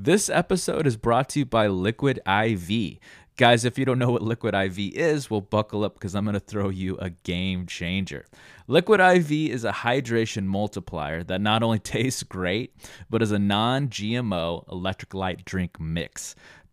This episode is brought to you by Liquid IV. Guys, if you don't know what Liquid IV is, well, buckle up because I'm going to throw you a game changer. Liquid IV is a hydration multiplier that not only tastes great, but is a non GMO electrolyte drink mix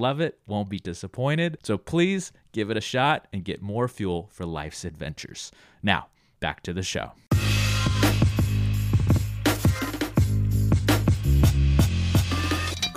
love it, won't be disappointed. So please give it a shot and get more fuel for life's adventures. Now, back to the show.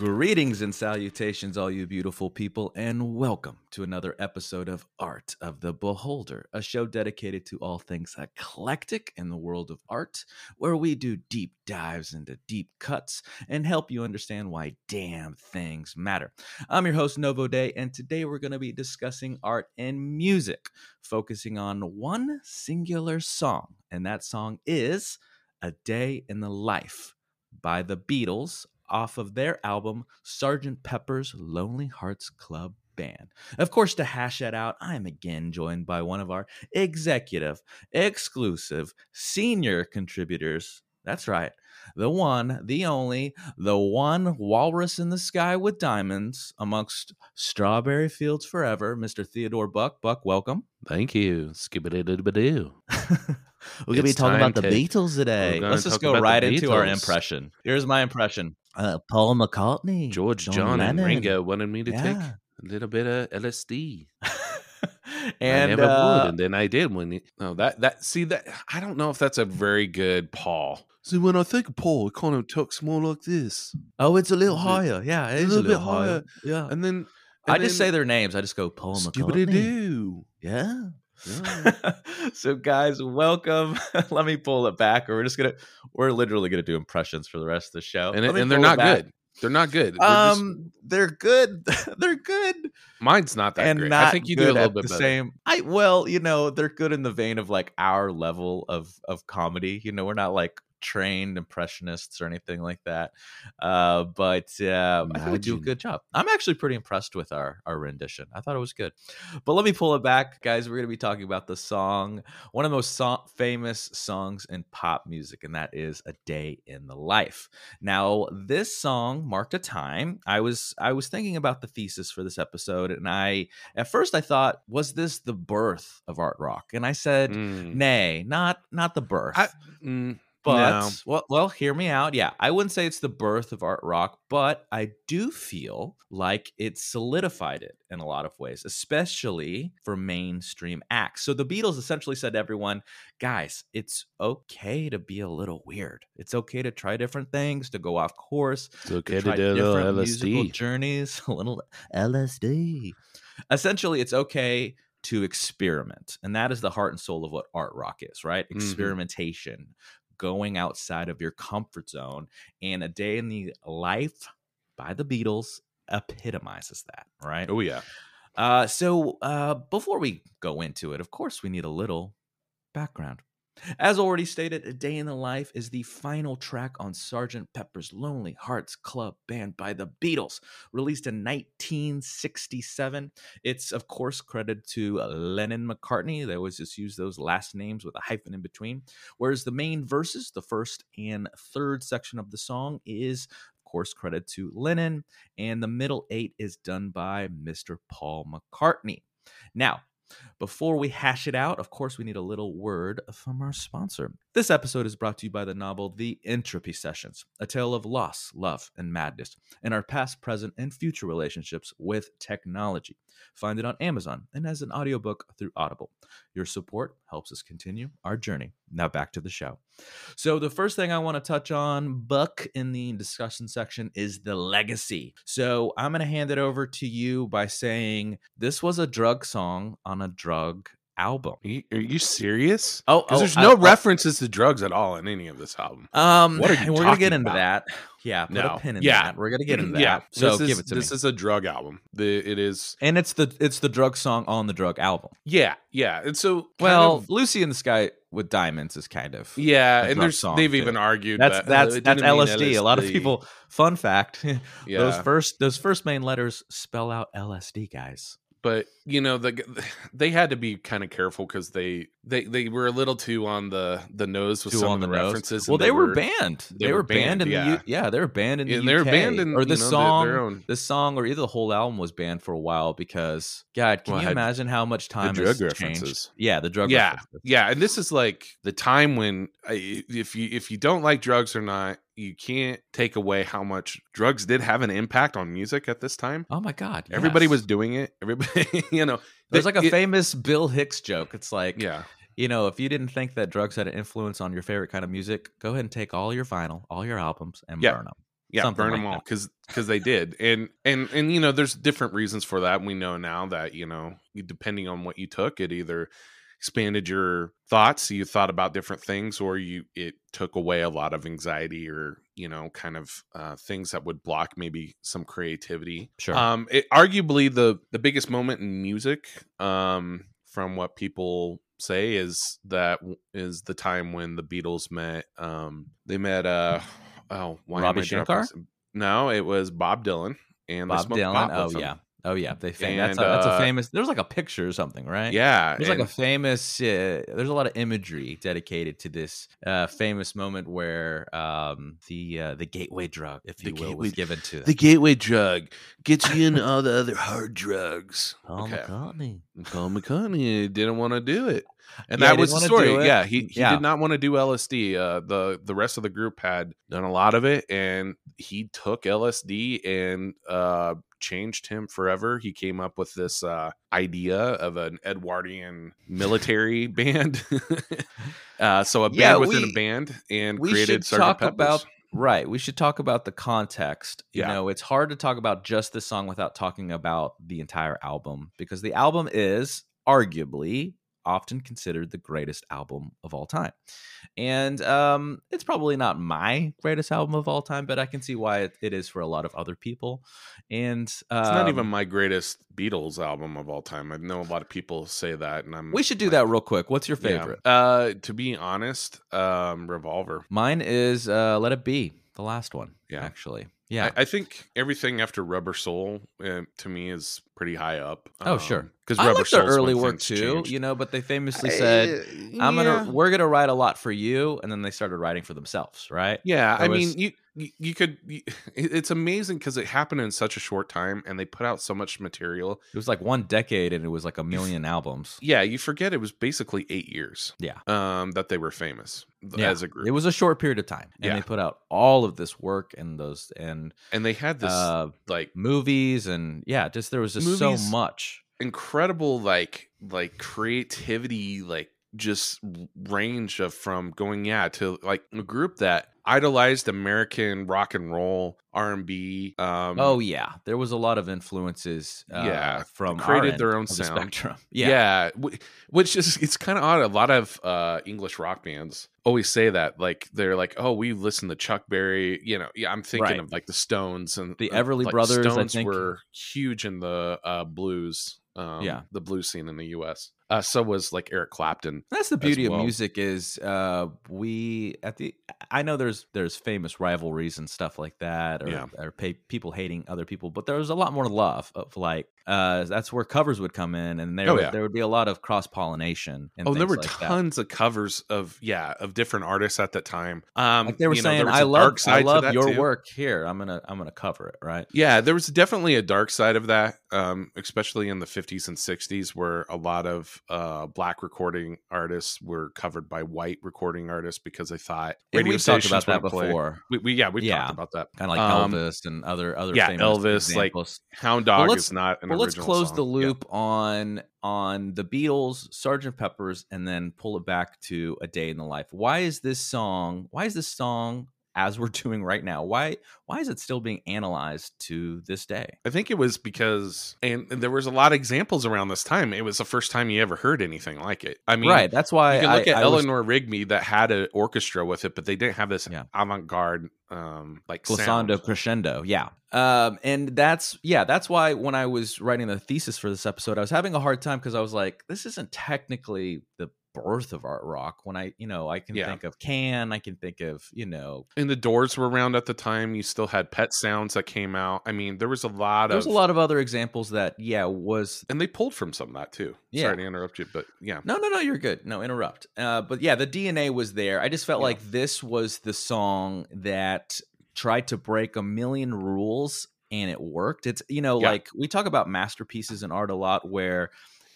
Greetings and salutations, all you beautiful people, and welcome to another episode of Art of the Beholder, a show dedicated to all things eclectic in the world of art, where we do deep dives into deep cuts and help you understand why damn things matter. I'm your host, Novo Day, and today we're going to be discussing art and music, focusing on one singular song, and that song is A Day in the Life by the Beatles off of their album Sgt. Pepper's Lonely Hearts Club Band. Of course, to hash that out, I am again joined by one of our executive, exclusive, senior contributors. That's right. The one, the only, the one walrus in the sky with diamonds amongst strawberry fields forever, Mr. Theodore Buck. Buck, welcome. Thank you. Skibbity doo We're gonna be talking about the to, Beatles today. Let's just go right into our impression. Here's my impression. Uh, Paul McCartney, George, John, John and Ringo wanted me to yeah. take a little bit of LSD. and I never uh, would, and then I did when. no, that that see that I don't know if that's a very good Paul. See, when I think of Paul, it kind of talks more like this. Oh, it's a little higher. Yeah, it is a little, a little bit higher. higher. Yeah, and then and I then, just say their names. I just go Paul McCartney. Do. Yeah. so guys, welcome. Let me pull it back, or we're just gonna we're literally gonna do impressions for the rest of the show. And, and they're not good. They're not good. They're um, just... they're good. they're good. Mine's not that and great. Not I think you do a little bit the better. same. I well, you know, they're good in the vein of like our level of of comedy. You know, we're not like trained impressionists or anything like that. Uh, but uh, I think we do a good job. I'm actually pretty impressed with our our rendition. I thought it was good. But let me pull it back, guys. We're going to be talking about the song, one of the most so- famous songs in pop music, and that is "A Day in the Life." Now, this song marked a time. I was I was thinking about the thesis for this episode, and I at first I thought, was this the birth of art rock? And I said, mm. nay, not not the birth. I, mm, but no. well, well, hear me out. Yeah, I wouldn't say it's the birth of art rock, but I do feel like it solidified it in a lot of ways, especially for mainstream acts. So the Beatles essentially said to everyone, guys, it's okay to be a little weird. It's okay to try different things, to go off course. It's okay to, to do different musical journeys, a little LSD. Essentially, it's okay to experiment. And that is the heart and soul of what art rock is, right? Mm-hmm. Going outside of your comfort zone. And A Day in the Life by the Beatles epitomizes that, right? Oh, yeah. Uh, so uh, before we go into it, of course, we need a little background. As already stated, A Day in the Life is the final track on Sgt. Pepper's Lonely Hearts Club Band by the Beatles, released in 1967. It's, of course, credited to uh, Lennon McCartney. They always just use those last names with a hyphen in between. Whereas the main verses, the first and third section of the song, is of course, credit to Lennon, and the middle eight is done by Mr. Paul McCartney. Now, Before we hash it out, of course, we need a little word from our sponsor. This episode is brought to you by the novel The Entropy Sessions, a tale of loss, love, and madness, and our past, present, and future relationships with technology. Find it on Amazon and as an audiobook through Audible. Your support helps us continue our journey. Now back to the show. So the first thing I want to touch on, Buck, in the discussion section is the legacy. So I'm going to hand it over to you by saying this was a drug song on a drug album. Are you, are you serious? Oh, oh, there's no oh, references to drugs at all in any of this album. Um, What are you we're gonna get into about? that. Yeah, put No. a pin in Yeah. that. We're gonna get into that. yeah, So this is, give it to this me. is a drug album. The it is and it's the it's the drug song on the drug album. yeah yeah. And so Well, of- Lucy in the Sky with Diamonds is kind of yeah, and there's they've too. even argued that's that, that's it that's didn't LSD. A lot of people. Fun fact: those Yeah. first those first main letters spell out LSD, guys. But you know the they had to be kind of careful because they they they were a little too on the the nose with Too some on of the the, references. Well, and they, were, banned. they They, were banned, banned, in the yeah. U- yeah, they were banned in the and they were banned in or the know, song their the song or either the whole album was banned for a while because God, can Well, you imagine how much time drug has changed? references. Yeah, the drug yeah references. yeah and this is like the time when if you if you don't like drugs or not you can't take away how much drugs did have an impact on music at this time Oh my God! everybody yes. was doing it everybody you know There's like a it- famous Bill Hicks joke. It's like, yeah you know, if you didn't think that drugs had an influence on your favorite kind of music, go ahead and take all your vinyl, all your albums, and Yeah. burn them. yeah Something burn like them all because because they did and and and you know there's different reasons for that we know now that you know depending on what you took it either expanded your thoughts you thought about different things or you it took away a lot of anxiety or you know kind of uh, things that would block maybe some creativity Sure. um it, arguably the the biggest moment in music um from what people say is that is the time when the beatles met um they met uh oh why am I Shankar? no it was bob dylan and Bob Dylan. Oh yeah. Oh yeah. They fam- that's, And, a, that's a uh, famous. There's like a picture or something, right? yeah There's like a famous. Uh, there's a lot of imagery dedicated to this uh, famous moment where um, the uh, the gateway drug, if The you will, gateway- was given to them. the gateway drug gets you into all the other hard drugs Paul Okay. McCartney. Paul McCartney didn't want to do it, and Yeah, that was the story. Yeah, he, he Yeah. did not want to do LSD. Uh, the the rest of the group had done a lot of it, and he took LSD and uh, changed him forever. He came up with this uh, idea of an Edwardian military band. uh, so a band Yeah, within we- a band, and we created should Sgt. talk Pepper's. about right we should talk about the context you Yeah. know it's hard to talk about just this song without talking about the entire album because the album is arguably often considered the greatest album of all time and um it's probably not my greatest album of all time but i can see why it, it is for a lot of other people and um, It's not even my greatest Beatles album of all time. I know a lot of people say that, and I'm. we should do like, that real quick what's your yeah. favorite Uh, to be honest, um, Revolver. mine is uh let it be the last one Yeah. actually yeah I, I think everything after Rubber Soul uh, to me is pretty high up. Oh, sure. because I Rubber like their early work too, changed. you know, but they famously said, "I'm gonna, we're gonna write a lot for you," and then they started writing for themselves, right? Yeah, There I mean, was- you you, you could. You, it's amazing because it happened in such a short time, and they put out so much material. It was like one decade, and it was like a million albums. Yeah, you forget it was basically eight years. Yeah. um, that they were famous Yeah, as a group, It was a short period of time, and Yeah. they put out all of this work and those and and they had this uh, like movies and yeah, just there was just so much. incredible like like creativity like just range of from going yeah to like a group that idolized american rock and roll r&b um oh yeah, there was a lot of influences. Uh, Yeah, from created their own of the spectrum. yeah, Yeah, which is it's kind of odd a lot of uh english rock bands always say that like they're like oh we listen to chuck berry you know yeah i'm thinking Right. of like the stones and The uh, Everly like, Brothers, I stones think. were huge in the uh blues um Yeah. the blues scene in the us Uh, so was like Eric Clapton. That's the beauty well. of music is uh, we at the I know there's there's famous rivalries and stuff like that, or, Yeah. or pay, people hating other people, but there's a lot more love of like uh, that's where covers would come in, and there Oh, would, yeah. there would be a lot of cross pollination. Oh, there were like that. tons of covers of yeah of different artists at that time. Um, Like they were know, saying, there was "I love, I side to love your too. work. Here, I'm gonna, I'm gonna cover it." Right? Yeah, there was definitely a dark side of that, um, especially in the 50s and 60s, where a lot of uh, black recording artists were covered by white recording artists because they thought And we've talked about that before. We, we yeah, we've Yeah. talked about that. Kind of like Um, Elvis and other other yeah, famous Elvis, like, examples. Hound Dog let's- is not an well, let's close song. the Yeah. loop on on the Beatles, Sergeant Pepper's, and then pull it back to A Day in the Life. Why is this song? Why is this song as we're doing right now? Why why is it still being analyzed to this day? I think it was because, and there was a lot of examples around this time. It was the first time you ever heard anything like it. I mean, right. That's why you can look I, at I was- Eleanor Rigby that had an orchestra with it, but they didn't have this Yeah. avant-garde, um, like glissando crescendo yeah um and that's yeah that's why when i was writing the thesis for this episode i was having a hard time because i was like this isn't technically the birth of art rock when i you know i can Yeah. think of can i can think of you know And the Doors were around at the time. You still had Pet Sounds that came out. I mean, there was a lot of there's a lot of other examples that yeah was and they pulled from some of that too. Yeah. Sorry to interrupt you, but yeah, no no no you're good no interrupt uh but yeah the dna was there i just felt Yeah. like this was the song that tried to break a million rules and it worked it's you know Yeah. like we talk about masterpieces in art a lot where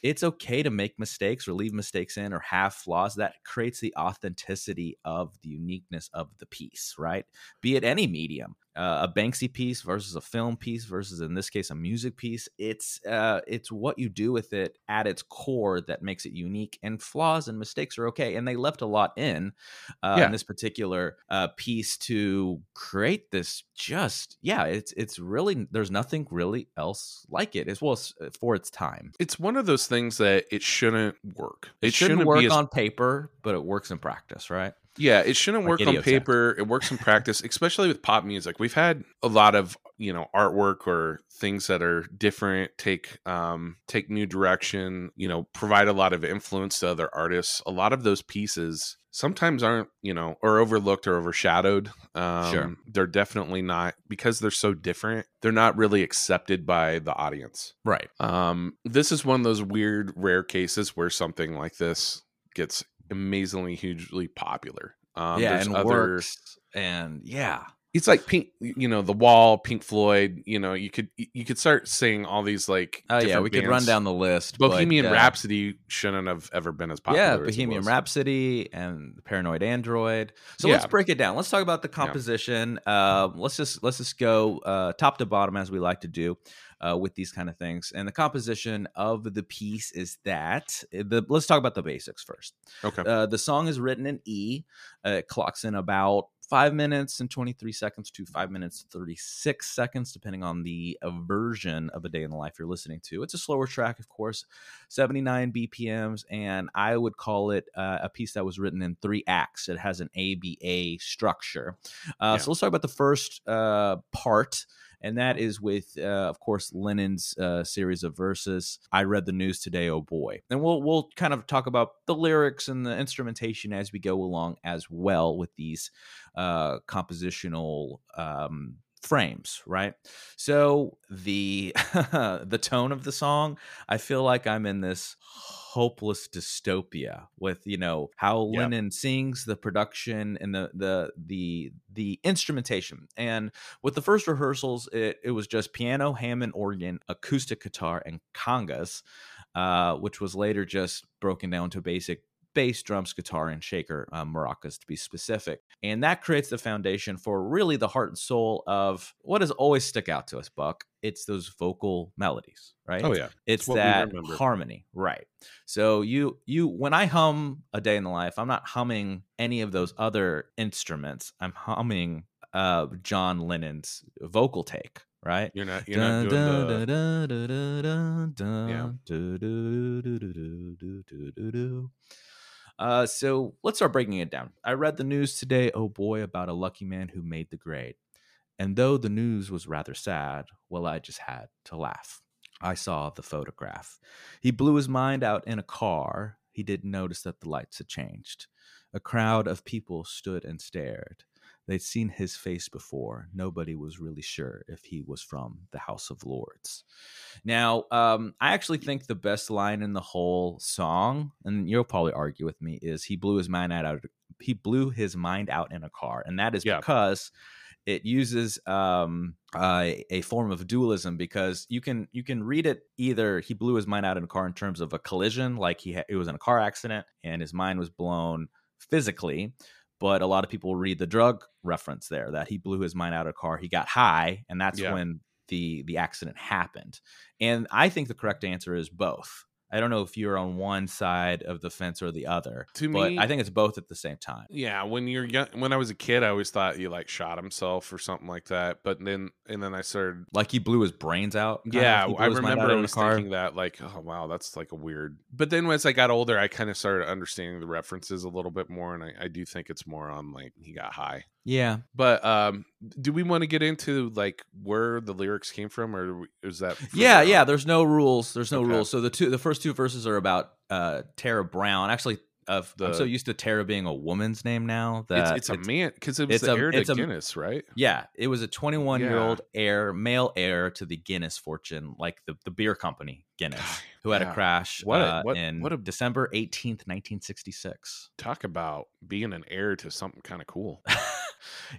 it's okay to make mistakes or leave mistakes in or have flaws that creates the authenticity of the uniqueness of the piece right? Be it any medium uh, a banksy piece versus a film piece versus in this case a music piece it's uh, it's what you do with it at its core that makes it unique and flaws and mistakes are okay and they left a lot in uh, Yeah. in this particular uh, piece to create this just yeah it's it's really there's nothing really else like it as well as uh, for its time it's one of those things that it shouldn't work. it, shouldn't, be work as on paper but it works in practice right Yeah, it shouldn't Like work on paper. It works in practice, especially with pop music. We've had a lot of you know artwork or things that are different, take um take new direction. You know, provide a lot of influence to other artists. A lot of those pieces sometimes aren't you know or overlooked or overshadowed. Um, Sure. they're definitely not because they're so different. They're not really accepted by the audience. right Um, this is one of those weird, rare cases where something like this gets amazingly hugely popular. Um, yeah and other, works and yeah It's like Pink, you know, The Wall, Pink Floyd. You know, you could you could start saying all these like. oh yeah we could run down the list but, Bohemian uh, Rhapsody shouldn't have ever been as popular. yeah, as it Bohemian. Rhapsody and Paranoid Android. So let's break it down. Let's talk about the composition. Uh, let's just let's just go uh, top to bottom as we like to do uh, with these kind of things. And the composition of the piece is that the let's talk about the basics first. Okay. Uh, the song is written in E. Uh, it clocks in about five minutes and 23 seconds to five minutes 36 seconds, depending on the uh, version of A Day in the Life you're listening to. It's a slower track, of course, 79 BPMs, and I would call it uh, a piece that was written in three acts. It has an ABA structure. Uh, Yeah. So let's talk about the first uh, part and that is with, uh, of course, Lennon's uh, series of verses. I read the news today, oh boy, and we'll we'll kind of talk about the lyrics and the instrumentation as we go along as well with these uh, compositional. Um, frames right so the the tone of the song i feel like i'm in this hopeless dystopia with you know how Yeah. lennon sings the production and the the the the instrumentation and with the first rehearsals it, it was just piano hammond organ acoustic guitar and congas uh, which was later just broken down to basic bass drums guitar and shaker um, maracas to be specific. And that creates the foundation for really the heart and soul of what has always stuck out to us buck. It's those vocal melodies right? Oh yeah. it's we that harmony right. So you you when i hum a day in the life i'm not humming any of those other instruments. I'm humming uh john lennon's vocal take right? You're not. You're not doing the. Uh, so let's start breaking it down. I read the news today, oh boy, about a lucky man who made the grade. And though the news was rather sad, well, I just had to laugh. I saw the photograph. He blew his mind out in a car. He didn't notice that the lights had changed. A crowd of people stood and stared. They'd seen his face before. Nobody was really sure if he was from the House of Lords. Now, um, I actually think the best line in the whole song, and you'll probably argue with me, is he blew his mind out. He blew his mind out in a car, and that is Yeah. because it uses um, uh, a form of dualism because you can you can read it either he blew his mind out in a car in terms of a collision, like he ha- it was in a car accident and his mind was blown physically, but a lot of people read the drug reference there that he blew his mind out of a car, he got high, and that's Yeah. when the the accident happened. And I think the correct answer is both. I don't know if you're on one side of the fence or the other, To but me- I think it's both at the same time. Yeah, when you're young, when I was a kid, I always thought he like shot himself or something like that. But then, and then I started. Like he blew his brains out. Yeah, I his mind out remember I was thinking that, like, oh wow, that's like a weird. But then as I got older, I kind of started understanding the references a little bit more, and I, I do think it's more on like he got high. Yeah, But um, do we want to get into like where the lyrics came from, or is that? yeah, yeah. There's no rules. There's no Okay. rules. So the two, the first two verses are about uh Tara Brown. Actually, of I'm so used to Tara being a woman's name now that It's, it's a man because it was it's the a- heir to it's a- Guinness, right? Yeah, it was a 21 year old heir, male heir to the Guinness fortune, like the, the beer company Guinness, God, who had yeah. a crash What uh, what- in what a- December 18th, 1966. Talk about being an heir to something kind of cool.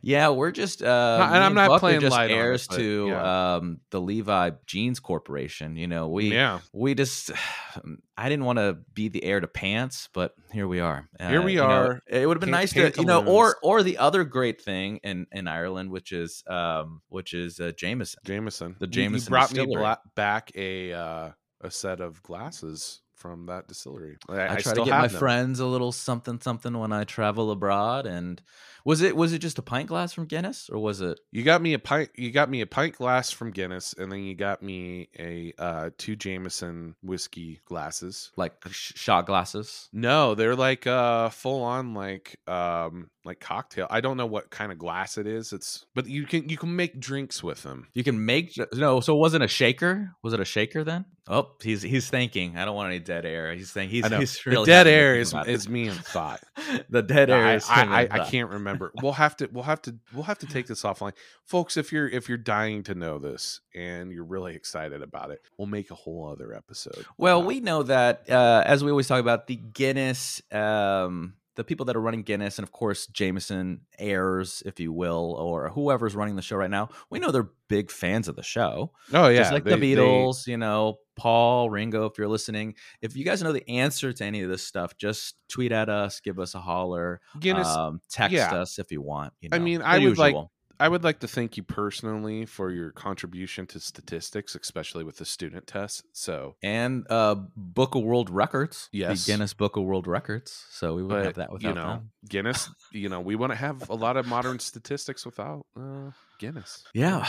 yeah, we're just uh, and I'm not Buck playing just light on it, heirs to yeah. um, the Levi Jeans Corporation. You know, we yeah, we just I didn't want to be the heir to pants, but here we are. Uh, Here we you know, are. it would have been nice to you know, or or the other great thing in in Ireland, which is um, which is uh, Jameson. Jameson. The You- you Jameson brought me bla- back a uh, a set of glasses from that distillery. I, I, I try still to get my them. friends a little something something when I travel abroad. And was it was it just a pint glass from Guinness or was it You got me a pint. You got me a pint glass from Guinness, and then you got me a uh, two Jameson whiskey glasses. like sh- shot glasses? No, they're like uh full on like um like cocktail. I don't know what kind of glass it is. It's but you can you can make drinks with them. You can make no. So it wasn't a shaker. Was it a shaker then? Oh, he's he's thinking. I don't want any dead air. He's thinking. He's, I know. he's the really dead air is about is me in thought. the dead air I, is. I, I, I can't remember. We'll have to we'll have to we'll have to take this offline, folks. If you're if you're dying to know this and you're really excited about it, we'll make a whole other episode. Well, we know that uh, as we always talk about the Guinness, um, the people that are running Guinness, and of course Jameson heirs, if you will, or whoever's running the show right now, we know they're big fans of the show. oh yeah, just like they- the they- Beatles, you know, Paul, Ringo, if you're listening. If you guys know the answer to any of this stuff, just tweet at us, give us a holler, Guinness. um, text yeah. us if you want. You I mean, I would like- usual. I would like to thank you personally for your contribution to statistics, especially with the student tests. So, and uh, Book of World Records, Yes. the Guinness Book of World Records. So we wouldn't have but that you without know, them. Guinness. You know, we wouldn't have a lot of modern statistics without uh, Guinness. Yeah,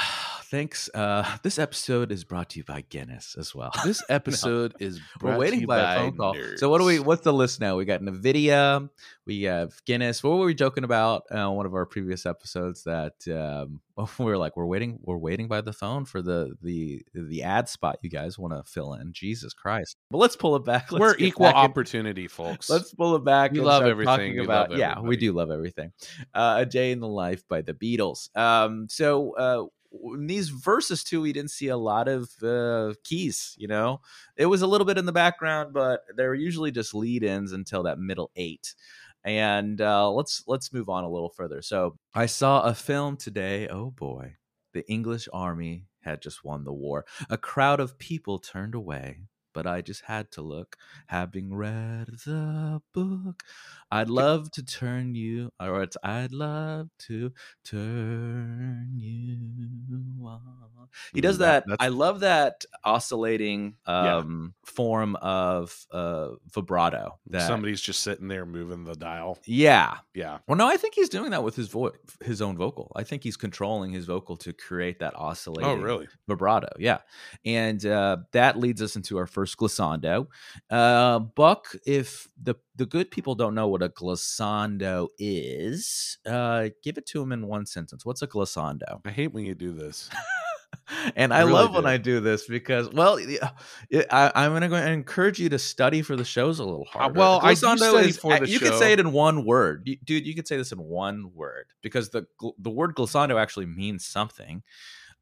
thanks. Uh, this episode is brought to you by Guinness as well. This episode is We're waiting you by, a phone call. So what do we? What's the list now? We got Nvidia. We have Guinness. What were we joking about? Uh, one of our previous episodes that um, we were like, we're waiting. We're waiting by the phone for the the the ad spot you guys want to fill in. Jesus Christ! But let's pull it back. Let's We're equal back in- opportunity, folks. Let's pull it back. We love everything. We about, love yeah, we do love everything. Uh, a Day in the Life by the Beatles. Um, so uh, in these verses too, we didn't see a lot of uh, keys. You know, it was a little bit in the background, but they're usually just lead-ins until that middle eight. And uh, let's let's move on a little further. So I saw a film today. Oh boy, the English army had just won the war. A crowd of people turned away, but I just had to look. Having read the book, I'd love to turn you, or it's I'd love to turn you on. He does that- that. that's- I love that oscillating Yeah. um, form of uh, vibrato. That Somebody's just sitting there moving the dial. yeah. Yeah. Well, no, I think he's doing that with his voice, his own vocal. I think he's controlling his vocal to create that oscillating Oh, really? vibrato. Yeah, and uh, that leads us into our first glissando. Uh, Buck, if the the good people don't know what a glissando is, uh, give it to him in one sentence. What's a glissando? I hate when you do this. and I, I really love do. when I do this because, well, I, am going to encourage you to study for the shows a little uh, harder. Uh, well, I study is, for the You show. could say it in one word, you, dude. You could say this in one word because the the word glissando actually means something.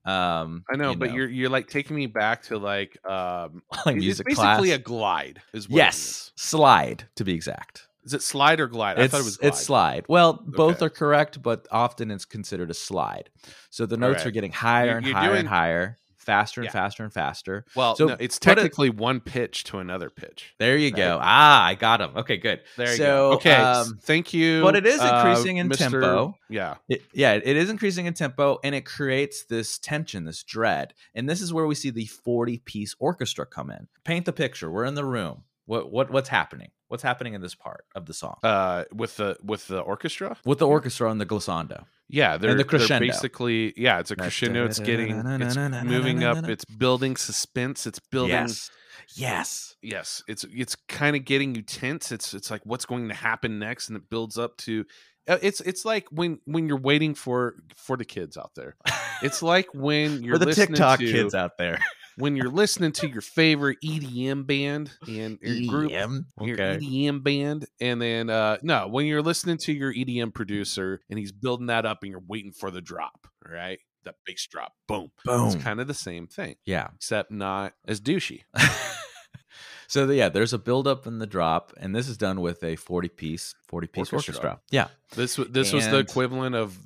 Um, I know, you but know. you're you're like taking me back to like um, like music it's basically a glide. Is yes, slide to be exact. Is it slide or glide? I thought it was glide. It's slide. Well, both okay. are correct, but often it's considered a slide. So the notes right. are getting higher you're, and you're higher doing, and higher, faster and yeah. faster and faster. Well, so no, it's technically it, one pitch to another pitch. There you right? go. Ah, I got him. Okay, good. There you so, go. Okay, um, thank you. But it is increasing uh, in Mr. tempo. Yeah, it, yeah, it is increasing in tempo, and it creates this tension, this dread, and this is where we see the forty-piece orchestra come in. Paint the picture. We're in the room. What what what's happening? What's happening in this part of the song? Uh, with the with the orchestra, with the orchestra and the glissando. Yeah, they're, and the crescendo. They're basically, yeah, it's a crescendo. It's getting, it's moving up. It's building suspense. It's building. Yes. Yes. Yes. It's it's kind of getting you tense. It's it's like what's going to happen next, and it builds up to. Uh, it's it's like when when you're waiting for for the kids out there. It's like when you're for the TikTok to, kids out there when you're listening to your favorite EDM band and your group, EDM? your EDM band, and then uh no, when you're listening to your EDM producer and he's building that up and you're waiting for the drop, right? That bass drop, boom, boom. It's kind of the same thing, yeah, except not as douchey. so yeah, there's a build up in the drop, and this is done with a 40 piece, 40 piece orchestra. orchestra. Yeah, this this and, was the equivalent of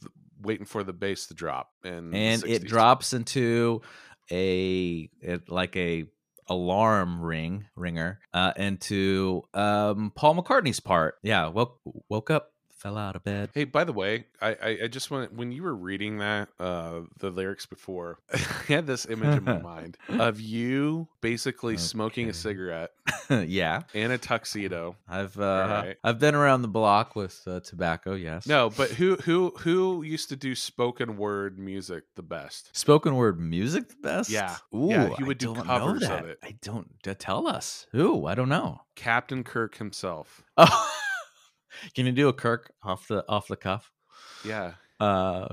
waiting for the bass to drop, and and it drops into a it, like a alarm ring ringer uh, into um, Paul McCartney's part. Yeah, woke woke up, fell out of bed. Hey, by the way, I I, I just want when you were reading that uh, the lyrics before, I had this image in my mind of you basically okay. smoking a cigarette. yeah, in a tuxedo. I've uh, right. I've been around the block with uh, tobacco. Yes. No, but who who who used to do spoken word music the best? Spoken word music the best? Yeah. Ooh, yeah, he would I do covers of it. I don't tell us. Who? I don't know. Captain Kirk himself. Oh. Can you do a Kirk off the off the cuff? Yeah. Uh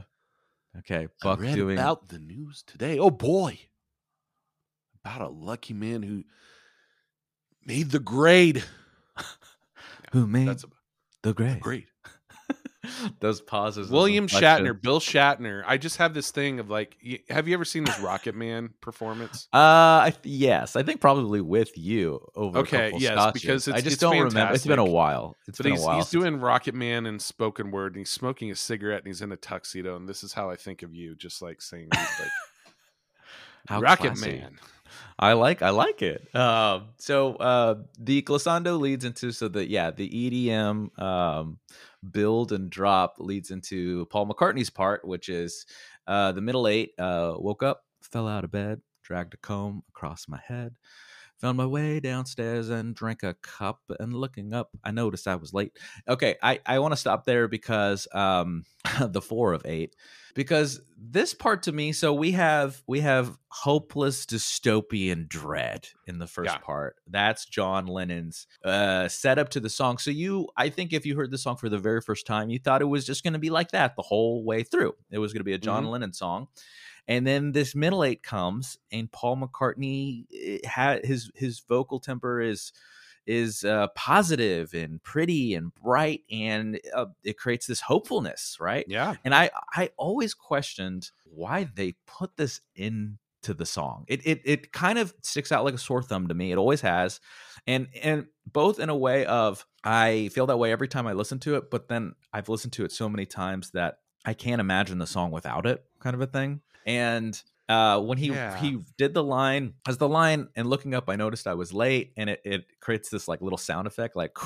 okay. Buck I read doing about the news today. Oh boy. About a lucky man who made the grade. who made That's a, the grade? The grade. Those pauses. William Shatner, Bill Shatner. I just have this thing of like, have you ever seen his Rocket Man performance? Uh, I, yes, I think probably with you over. Okay, yes, scotches. because I just it's don't fantastic. remember. It's been a while. It's but been he's, a while. He's doing Rocket Man and spoken word, and he's smoking a cigarette, and he's in a tuxedo, and this is how I think of you, just like saying like, how Rocket classy. Man. I like I like it. Uh, so uh, the glissando leads into so that yeah the EDM um, build and drop leads into Paul McCartney's part, which is uh, the middle eight. Uh, woke up, fell out of bed, dragged a comb across my head, found my way downstairs and drank a cup. And looking up, I noticed I was late. Okay, I I want to stop there because um, the four of eight because this part to me so we have we have hopeless dystopian dread in the first yeah. part that's john lennon's uh setup to the song so you i think if you heard the song for the very first time you thought it was just going to be like that the whole way through it was going to be a john mm-hmm. lennon song and then this middle eight comes and paul mccartney eh, had his his vocal temper is is uh, positive and pretty and bright and uh, it creates this hopefulness right? Yeah. And i i always questioned why they put this into the song. It, it it kind of sticks out like a sore thumb to me. It always has. And and both in a way of i feel that way every time i listen to it but then i've listened to it so many times that i can't imagine the song without it kind of a thing and uh, when he yeah. he did the line as the line and looking up, I noticed I was late, and it, it creates this like little sound effect, like,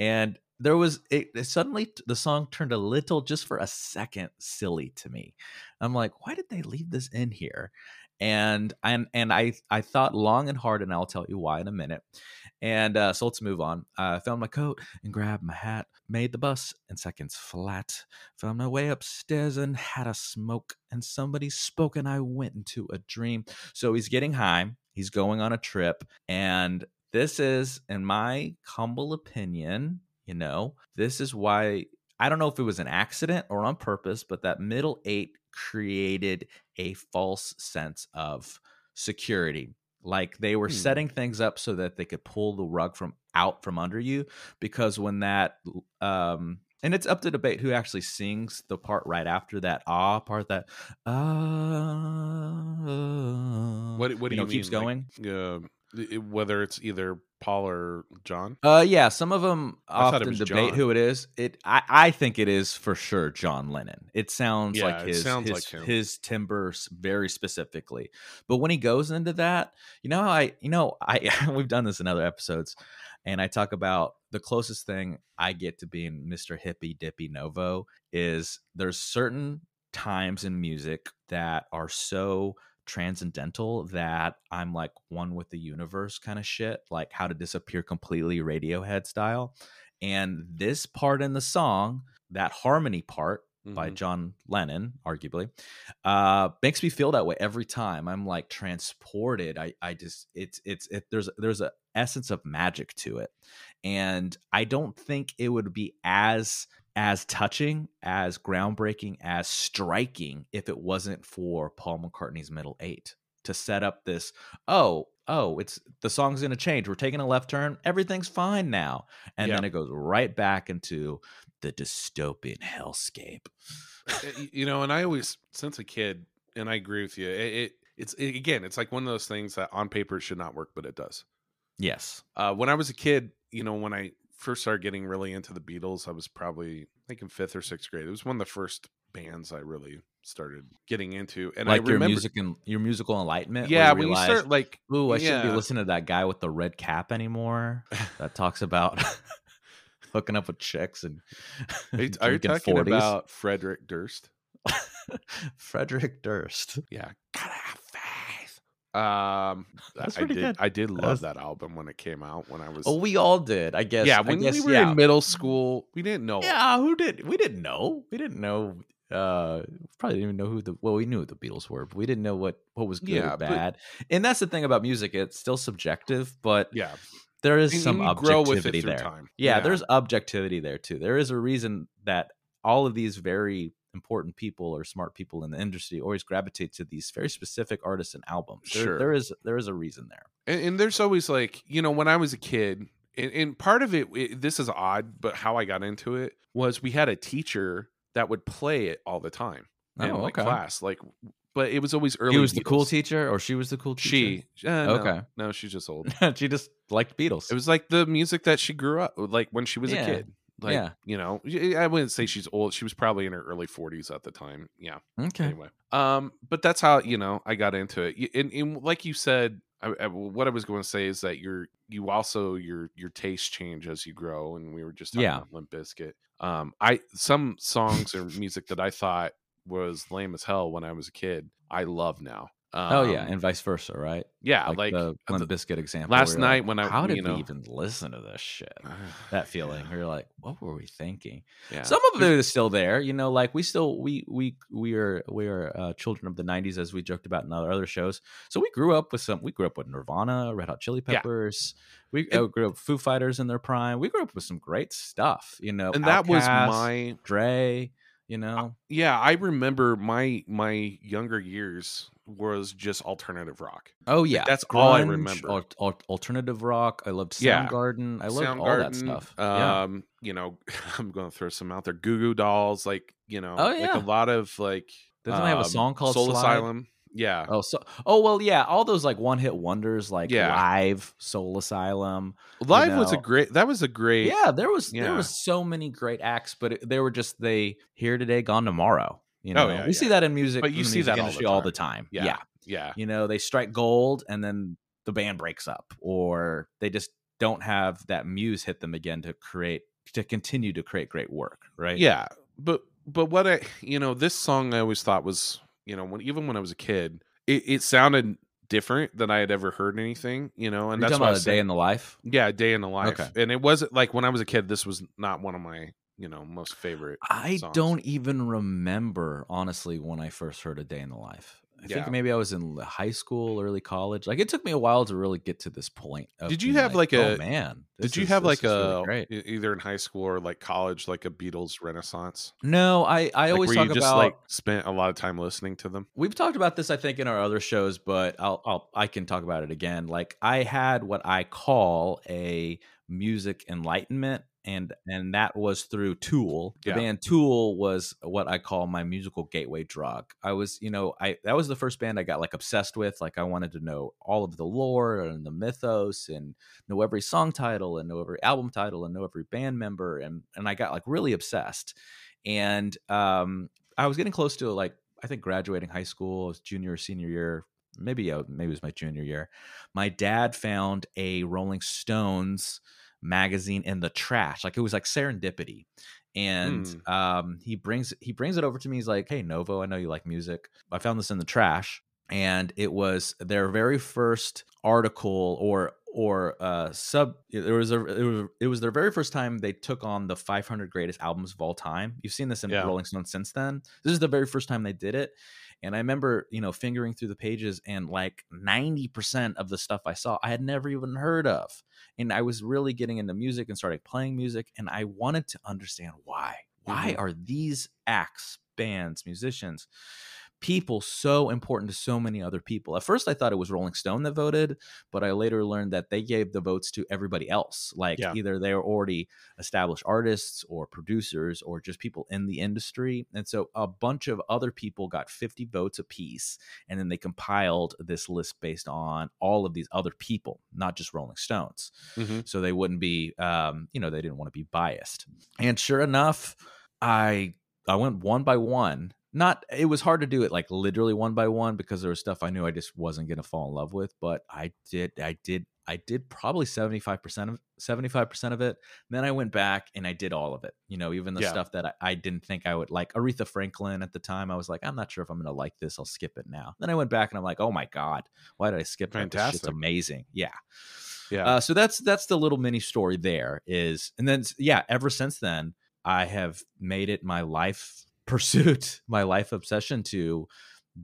and there was it, it, suddenly the song turned a little just for a second silly to me. I'm like, why did they leave this in here? And and and I I thought long and hard, and I'll tell you why in a minute. And uh, so let's move on. I found my coat and grabbed my hat, made the bus in seconds flat. Found my way upstairs and had a smoke. And somebody spoke, and I went into a dream. So he's getting high. He's going on a trip. And this is, in my humble opinion, you know, this is why I don't know if it was an accident or on purpose, but that middle eight created a false sense of security like they were Hmm. setting things up so that they could pull the rug from out from under you because when that um and it's up to debate who actually sings the part right after that ah part that ah What what do you, know, keeps mean, going Like, uh, whether it's either Paul or John. uh yeah some of them I often debate John. who it is it i i think it is for sure john lennon it sounds Yeah, like his sounds his, like his timbre very specifically but when he goes into that you know i you know i we've done this in other episodes and i talk about the closest thing i get to being mr hippie dippy novo is there's certain times in music that are so transcendental that I'm like one with the universe kind of shit, like how to disappear completely Radiohead style. And this part in the song, that harmony part by Mhm. John Lennon, arguably, uh, makes me feel that way every time. I'm like transported. I, I just, it's, it's, it, there's, there's a essence of magic to it, and I don't think it would be as as touching, as groundbreaking, as striking if it wasn't for Paul McCartney's middle eight to set up this. Oh, oh, it's the song's going to change. We're taking a left turn. Everything's fine now, and Yeah. then it goes right back into the dystopian hellscape. Uh, you know, and I always, since a kid, and I agree with you. It, it it's it, again, it's like one of those things that on paper it should not work, but it does. Yes. Uh, when I was a kid, you know, when I first started getting really into the Beatles, I was probably think in fifth or mm. sixth grade. It was one of the first bands I really started getting into, and like I your remember, music and your musical enlightenment. yeah, you when you start like, Ooh, I shouldn't be listening to that guy with the red cap anymore. That talks about hooking up with chicks and are you, are you talking 40s. about Frederick Durst? Frederick Durst. Yeah, faith. Um, That's I pretty did. good. I did love was- that album when it came out. When I was, Oh, we all did. I guess. yeah, I when guess, we were yeah. in middle school, we didn't know. Yeah, who did? We didn't know. We didn't know. Uh, probably didn't even know who the. Well, we knew who the Beatles were, but we didn't know what what was good Yeah, or but- bad. And that's the thing about music; it's still subjective, but yeah. there is And- some and you grow with it objectivity through there. time. Yeah, there's objectivity there too. There is a reason that all of these very important people or smart people in the industry always gravitate to these very specific artists and albums. There, Sure. there is there is a reason there. and, and there's always like you know when I was a kid, and, and part of it, it, this is odd, but how I got into it was we had a teacher that would play it all the time in Oh, like okay. class, like, but it was always early. He was the cool teacher, or she was the cool teacher. She, uh, no, Okay. no, she's just old. she just liked Beatles. It was like the music that she grew up like when she was Yeah. a kid. Like, Yeah. you know, I wouldn't say she's old. She was probably in her early 40s at the time. Yeah. okay. Anyway, um, but that's how you know I got into it. And, and like you said, I, I- what I was going to say is that your you also your your taste change as you grow, and we were just talking Yeah. about Limp Bizkit. Um, I some songs or music that I thought was lame as hell when I was a kid, I love now. Um, oh yeah, and vice versa, right? yeah, like, like, the Limp Bizkit example. last you're like, night when I- how did you know- we even listen to this shit? That feeling, where you're like, what were we thinking? yeah. Some of it is still there, you know. Like we still we we we are we are uh, children of the '90s, as we joked about in other other shows. So we grew up with some. We grew up with Nirvana, Red Hot Chili Yeah. Peppers. We And- uh, grew up with Foo Fighters in their prime. We grew up with some great stuff, you know. and that was my Dre. You know, yeah. I remember my my younger years was just alternative rock. oh yeah, that's all I remember. al- al- alternative rock. I loved Yeah. Soundgarden. I loved all that Soundgarden, stuff. yeah. Um, you know, I'm going to throw some out there. Goo Goo Dolls, like you know, Oh, like yeah. a lot of like. Doesn't it have a um, song called Soul Slide? Asylum? Yeah, Oh, so oh well, yeah, all those like one hit wonders, like Yeah. Live, Soul Asylum. Live was a great. That was a great. Yeah, there was there Yeah. was so many great acts, but it, they were just they here today, gone tomorrow. You oh, know, Oh, yeah, we see that in music, But you see that all the industry all the time. Yeah. yeah, yeah, you know, they strike gold and then the band breaks up, or they just don't have that muse hit them again to create to continue to create great work. Right? yeah. But but what I you know this song I always thought was you know when even when I was a kid it, it sounded different than I had ever heard anything you know and You're that's why a day in the life. yeah a day in the life Okay. and it wasn't like when I was a kid this was not one of my you know most favorite I songs. don't even remember honestly when I first heard a day in the life. I yeah. think maybe I was in high school, early college. Like it took me a while to really get to this point. Did you have like, like oh, a man? Did you is, have like a really either in high school or like college, like a Beatles renaissance? No, I I like always talk just about like spent a lot of time listening to them. We've talked about this, I think, in our other shows, but I'll I'll I can talk about it again. Like I had what I call a music enlightenment and and that was through Tool. The yeah. band Tool was what I call my musical gateway drug. I was, you know, I that was the first band I got like obsessed with. Like I wanted to know all of the lore and the mythos and know every song title and know every album title and know every band member and and I got like really obsessed. And um I was getting close to like I think graduating high school, junior or senior year, maybe uh, maybe it was my junior year. My dad found a Rolling Stones magazine in the trash. Like it was like serendipity. And mm. um, he brings he brings it over to me. He's like, "Hey Novo, I know you like music. I found this in the trash." And it was their very first article or or uh sub it was a it was, it was their very first time they took on the 500 greatest albums of all time you've seen this in yeah. rolling stone since then this is the very first time they did it and i remember you know fingering through the pages and like 90% of the stuff i saw i had never even heard of and I was really getting into music and started playing music, and I wanted to understand why. Why mm-hmm. are these acts, bands, musicians people so important to so many other people. At first, I thought it was Rolling Stone that voted, but I later learned that they gave the votes to everybody else. Like yeah. either they were already established artists or producers or just people in the industry. And so a bunch of other people got 50 votes apiece. And then they compiled this list based on all of these other people, not just Rolling Stones. Mm-hmm. So they wouldn't be, um, you know, they didn't want to be biased. And sure enough, I I went one by one not it was hard to do it like literally one by one because there was stuff I knew I just wasn't gonna fall in love with, but I did I did I did probably 75% of 75% of it. Then I went back and I did all of it. You know, even the yeah. stuff that I, I, didn't think I would like. Aretha Franklin at the time, I was like, I'm not sure if I'm gonna like this. I'll skip it now. Then I went back and I'm like, oh my God, why did I skip Fantastic. It's amazing. Yeah. Yeah. Uh, so that's that's the little mini story there is and then yeah, ever since then, I have made it my life pursuit, my life obsession to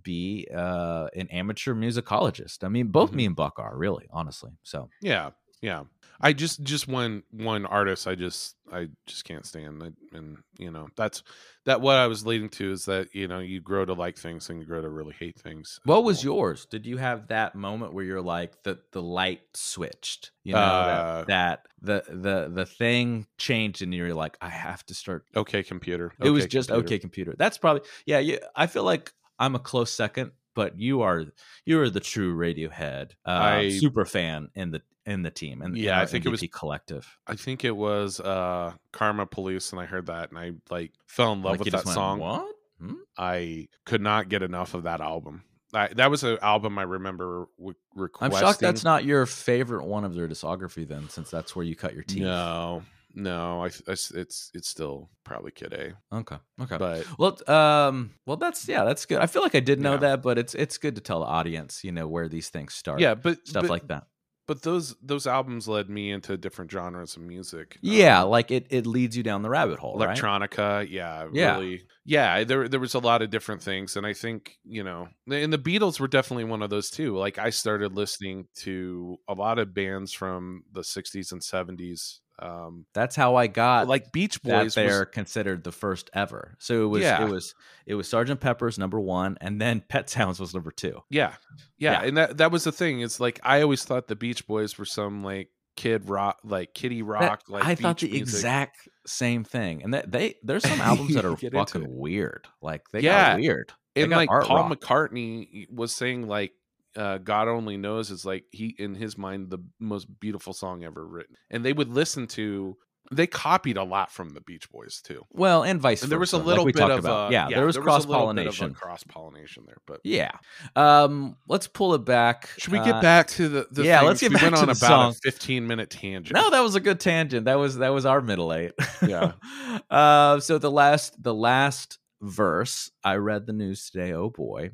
be uh, an amateur musicologist. I mean, both mm-hmm. me and Buck are really, honestly. So yeah, yeah. I just just one one artist I just I just can't stand and you know that's that what I was leading to is that you know you grow to like things and you grow to really hate things. What was yours? Did you have that moment where you're like the the light switched? You know uh, that, that, the the the thing changed and you're like I have to start. Okay, computer. Okay, it was just computer. okay, computer. That's probably yeah. You, I feel like I'm a close second but you are you are the true Radiohead uh, I, super fan in the in the team and yeah, I think MVP it was collective. I think it was uh Karma Police, and I heard that and I like fell in love like with that song. What? Hmm? I could not get enough of that album. I, that was an album I remember re- requesting. I'm shocked that's not your favorite one of their discography, then, since that's where you cut your teeth. No, no, I, I, it's it's still probably Kid A. Okay, okay. But well, um, well, that's yeah, that's good. I feel like I did know yeah. that, but it's it's good to tell the audience, you know, where these things start. Yeah, but stuff but, like that but those those albums led me into different genres of music. Yeah, um, like it it leads you down the rabbit hole. Electronica, right? yeah, yeah, really, yeah. There there was a lot of different things, and I think you know, and the Beatles were definitely one of those too. Like I started listening to a lot of bands from the '60s and '70s um, That's how I got like Beach Boys. they're considered the first ever. So it was yeah. it was it was Sergeant Pepper's number one, and then Pet Sounds was number two. Yeah. yeah, yeah, and that that was the thing. It's like I always thought the Beach Boys were some like kid rock, like kitty rock. That, like I thought the music. exact same thing. And that they there's some albums that are fucking weird. Like they yeah. got weird. They and like Paul rock. McCartney was saying like uh, God Only Knows is like he in his mind the most beautiful song ever written. And they would listen to they copied a lot from the Beach Boys too. Well, and vice versa. and there was a little like bit of about. A, yeah, yeah, there was cross pollination. Cross pollination there, but yeah. Um, let's pull it back. Should we get uh, back to the, the yeah? Things? Let's get we back went to on the about song. a fifteen minute tangent. No, that was a good tangent. That was that was our middle eight. Yeah. uh, so the last the last verse I read the news today. Oh boy.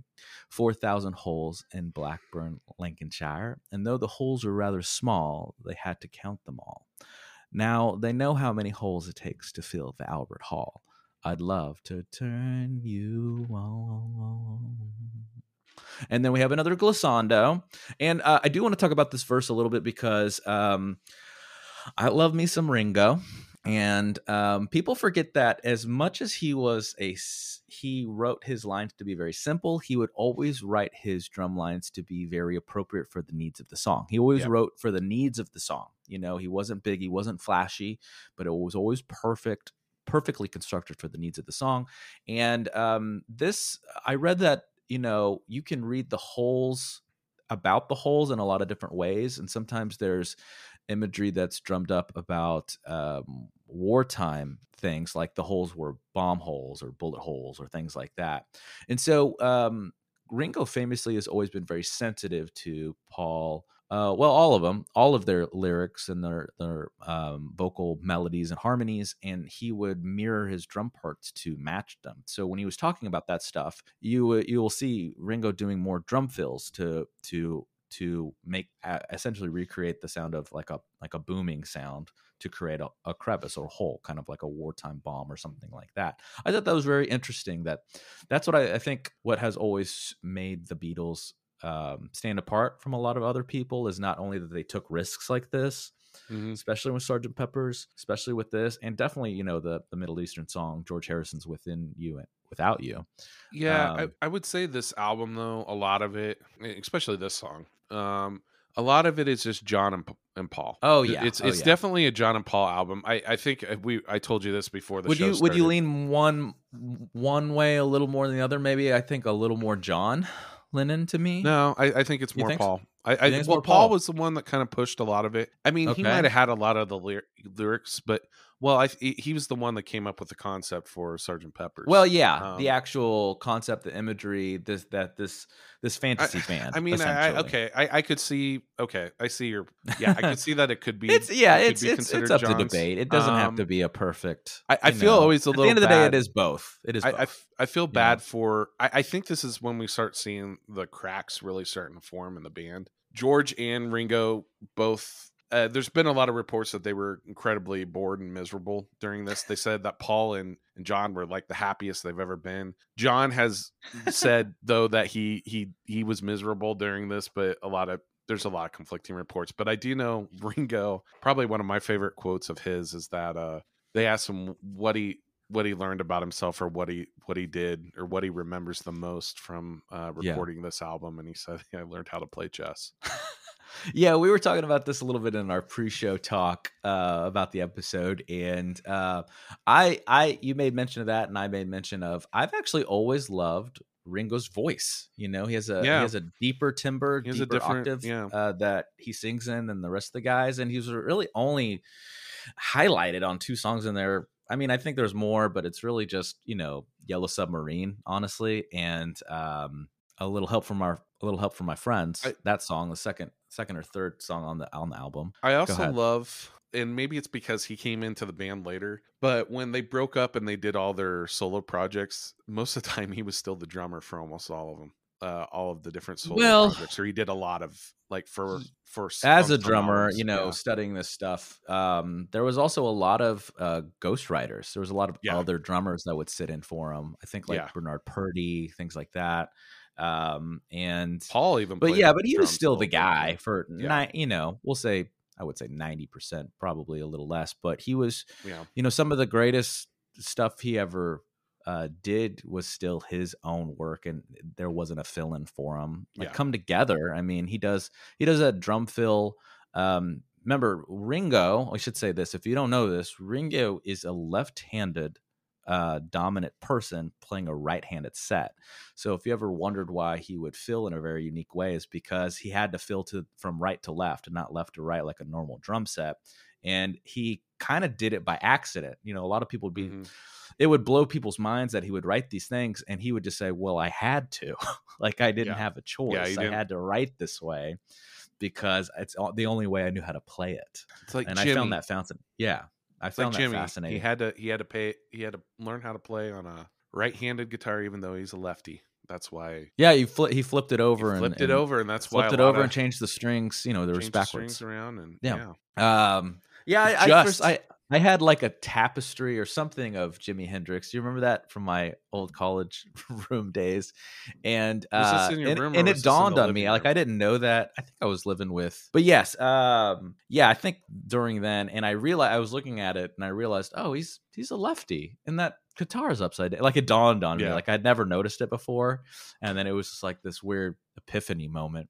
4,000 holes in Blackburn, Lancashire, and though the holes were rather small, they had to count them all. Now they know how many holes it takes to fill the Albert Hall. I'd love to turn you on. And then we have another glissando. And uh, I do want to talk about this verse a little bit because um, I love me some Ringo. And um, people forget that as much as he was a, he wrote his lines to be very simple, he would always write his drum lines to be very appropriate for the needs of the song. He always wrote for the needs of the song. You know, he wasn't big, he wasn't flashy, but it was always perfect perfectly constructed for the needs of the song. And um, this, I read that you know you can read the holes about the holes in a lot of different ways, and sometimes there's imagery that's drummed up about um, wartime things like the holes were bomb holes or bullet holes or things like that. And so um, Ringo famously has always been very sensitive to Paul uh, well, all of them, all of their lyrics and their their um, vocal melodies and harmonies, and he would mirror his drum parts to match them. So when he was talking about that stuff, you you will see Ringo doing more drum fills to to to make uh, essentially recreate the sound of like a like a booming sound to create a, a, crevice or a hole, kind of like a wartime bomb or something like that. I thought that was very interesting. That that's what I, I think what has always made the Beatles um, stand apart from a lot of other people is not only that they took risks like this, mm-hmm. especially with Sergeant Pepper's, especially with this, and definitely you know the the Middle Eastern song George Harrison's "Within You" and "Without You." Yeah, um, I, I, would say this album though, a lot of it, especially this song, um, a lot of it is just John and, and Paul. Oh yeah, it's oh, it's yeah. definitely a John and Paul album. I I think uh, we I told you this before the would show. you started. would you lean one one way a little more than the other? Maybe I think a little more John. Lennon to me. No, I, I think it's more Paul. I, I well, Paul? Paul? was the one that kind of pushed a lot of it. I mean, okay. he might have had a lot of the lyrics, but well, I, he was the one that came up with the concept for Sergeant Pepper's. Well, yeah, um, the actual concept, the imagery, this that this this fantasy I, band. I mean, I, okay, I, I could see. Okay, I see your. Yeah, I could see that it could be. it's yeah, it it's it's, it's up John's. to debate. It doesn't um, have to um, be a perfect. I, I feel know. always a little. At the end of the bad. day, it is both. It is. I, I, feel bad for. I, I think this is when we start seeing the cracks really starting to form in the band. George and Ringo both uh, there's been a lot of reports that they were incredibly bored and miserable during this. They said that Paul and, and John were like the happiest they've ever been. John has said though that he he he was miserable during this, but a lot of there's a lot of conflicting reports. But I do know Ringo. Probably one of my favorite quotes of his is that uh, they asked him what he what he learned about himself or what he what he did or what he remembers the most from uh, recording yeah. this album, and he said, "I learned how to play chess." Yeah, we were talking about this a little bit in our pre-show talk uh, about the episode, and uh, I, I, you made mention of that, and I made mention of I've actually always loved Ringo's voice. You know, he has a yeah. he has a deeper timbre, deeper octave yeah. uh, that he sings in than the rest of the guys, and he's really only highlighted on two songs in there. I mean, I think there's more, but it's really just you know Yellow Submarine, honestly, and um, a little help from our a little help from my friends. I, that song, the second second or third song on the on the album. I also love and maybe it's because he came into the band later, but when they broke up and they did all their solo projects, most of the time he was still the drummer for almost all of them. Uh, all of the different solo well, projects, or he did a lot of like for for as a drummer, albums. you know, yeah. studying this stuff. Um, there was also a lot of uh, ghostwriters. There was a lot of yeah. other drummers that would sit in for him. I think like yeah. Bernard Purdie, things like that um and paul even but yeah but he was still the guy for yeah. you know we'll say i would say 90% probably a little less but he was yeah. you know some of the greatest stuff he ever uh did was still his own work and there wasn't a fill-in for him like yeah. come together i mean he does he does a drum fill um remember ringo i should say this if you don't know this ringo is a left-handed uh, dominant person playing a right-handed set. So if you ever wondered why he would fill in a very unique way, is because he had to fill to from right to left and not left to right like a normal drum set. And he kind of did it by accident. You know, a lot of people would be. Mm-hmm. It would blow people's minds that he would write these things, and he would just say, "Well, I had to, like I didn't yeah. have a choice. Yeah, I had to write this way." because it's the only way I knew how to play it. It's like and Jimi. I found that fountain. Yeah, I found like Jimi, fascinating. He had to he had to pay he had to learn how to play on a right-handed guitar, even though he's a lefty. That's why. Yeah, he flipped he flipped it over and flipped it and over, and that's why flipped it over and changed the strings. You know, there was backwards strings around, and yeah, yeah. Um, yeah, I, I, first, I I had like a tapestry or something of Jimi Hendrix. Do you remember that from my old college room days? And uh, and, and it dawned on me, room? like I didn't know that. I think I was living with, but yes, um, yeah, I think during then, and I realized I was looking at it and I realized, oh, he's he's a lefty, and that guitar is upside down. Like it dawned on yeah. me, like I'd never noticed it before, and then it was just like this weird epiphany moment.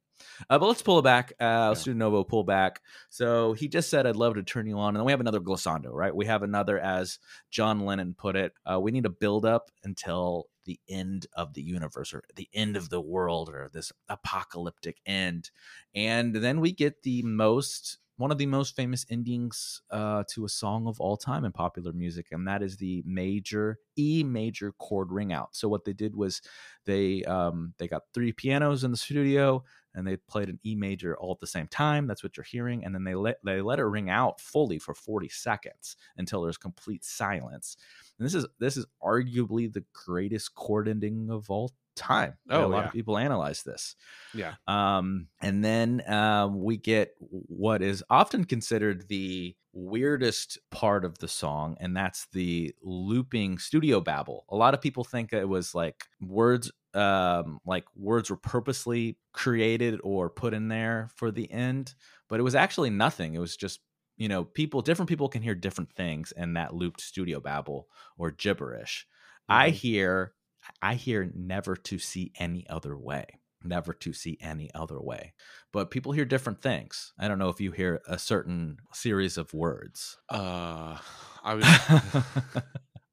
Uh, but let's pull it back. Uh, let's do Novo pull back. So he just said, "I'd love to turn you on," and then we have another glissando, right? We have another, as John Lennon put it, uh, we need to build up until the end of the universe or the end of the world or this apocalyptic end, and then we get the most one of the most famous endings uh, to a song of all time in popular music, and that is the major E major chord ring out. So what they did was they um, they got three pianos in the studio and they played an E major all at the same time. That's what you're hearing, and then they let they let it ring out fully for 40 seconds until there's complete silence. And this is this is arguably the greatest chord ending of all time. Oh, a lot yeah. of people analyze this. Yeah. Um, and then um, we get what is often considered the weirdest part of the song, and that's the looping studio babble. A lot of people think it was like words, um, like words were purposely created or put in there for the end, but it was actually nothing. It was just you know people different people can hear different things in that looped studio babble or gibberish mm-hmm. i hear I hear never to see any other way. Never to see any other way. But people hear different things. I don't know if you hear a certain series of words. Uh I was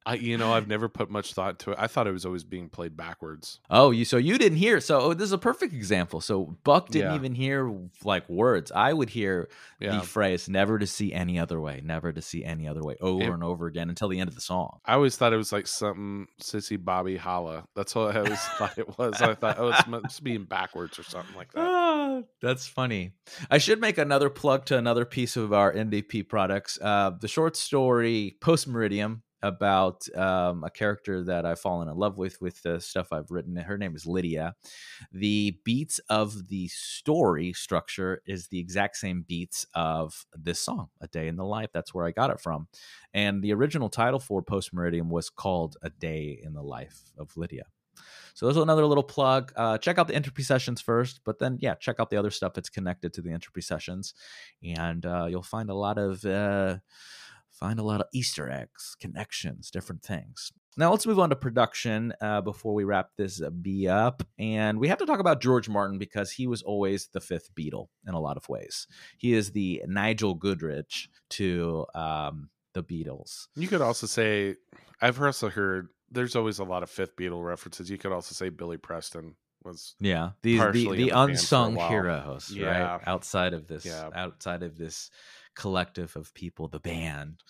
I, you know, I've never put much thought to it. I thought it was always being played backwards. Oh, you so you didn't hear. So oh, this is a perfect example. So Buck didn't yeah. even hear like words. I would hear yeah. the phrase "never to see any other way," never to see any other way, over and, and over again until the end of the song. I always thought it was like something sissy Bobby holla. That's what I always thought it was. I thought oh, it's being backwards or something like that. Ah, that's funny. I should make another plug to another piece of our NDP products. Uh, the short story Post Meridiem about um, a character that I've fallen in love with with the stuff I've written. Her name is Lydia. The beats of the story structure is the exact same beats of this song, "A Day in the Life." That's where I got it from. And the original title for Post Meridiem was called "A Day in the Life of Lydia." So there's another little plug. Uh, check out the entropy sessions first, but then yeah, check out the other stuff that's connected to the entropy sessions, and uh, you'll find a lot of. Uh, find a lot of Easter eggs, connections, different things. Now let's move on to production uh, before we wrap this uh, B up. And we have to talk about George Martin because he was always the fifth Beatle in a lot of ways. He is the Nigel Godrich to um, the Beatles. You could also say, I've also heard there's always a lot of fifth Beatle references. You could also say Billy Preston was yeah the the, the unsung heroes yeah. right outside of this yeah. outside of this collective of people, the band.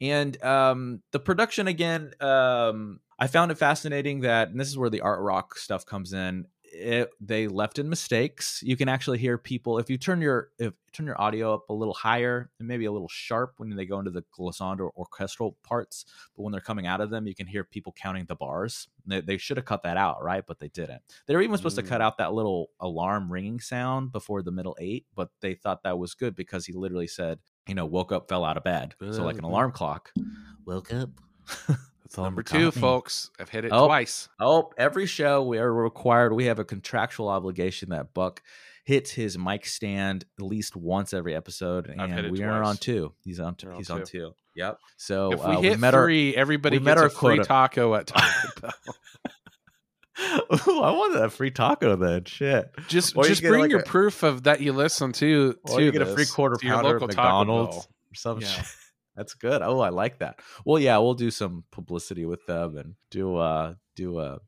And um, the production again, um, I found it fascinating that, and this is where the art rock stuff comes in. It, they left in mistakes. You can actually hear people if you turn your if turn your audio up a little higher and maybe a little sharp when they go into the glissando or orchestral parts. But when they're coming out of them, you can hear people counting the bars. They, they should have cut that out, right? But they didn't. They were even supposed mm. to cut out that little alarm ringing sound before the middle eight, but they thought that was good because he literally said, you know, woke up, fell out of bed. So like an alarm clock. Woke up. That's number two, folks. I've hit it oh, twice. Oh, every show we are required. We have a contractual obligation that Buck hits his mic stand at least once every episode, and we twice. are on two. He's on. Two. He's on two. Yep. So if we uh, hit we met three, our, everybody we gets met our a free quota. taco at Taco Bell. Ooh, I want that free taco then. Shit. Just or just bring like your a, proof of that you listen to. Or to you get a free quarter pounder at McDonald's or some yeah. shit. That's good. Oh, I like that. Well, yeah, we'll do some publicity with them and do uh do a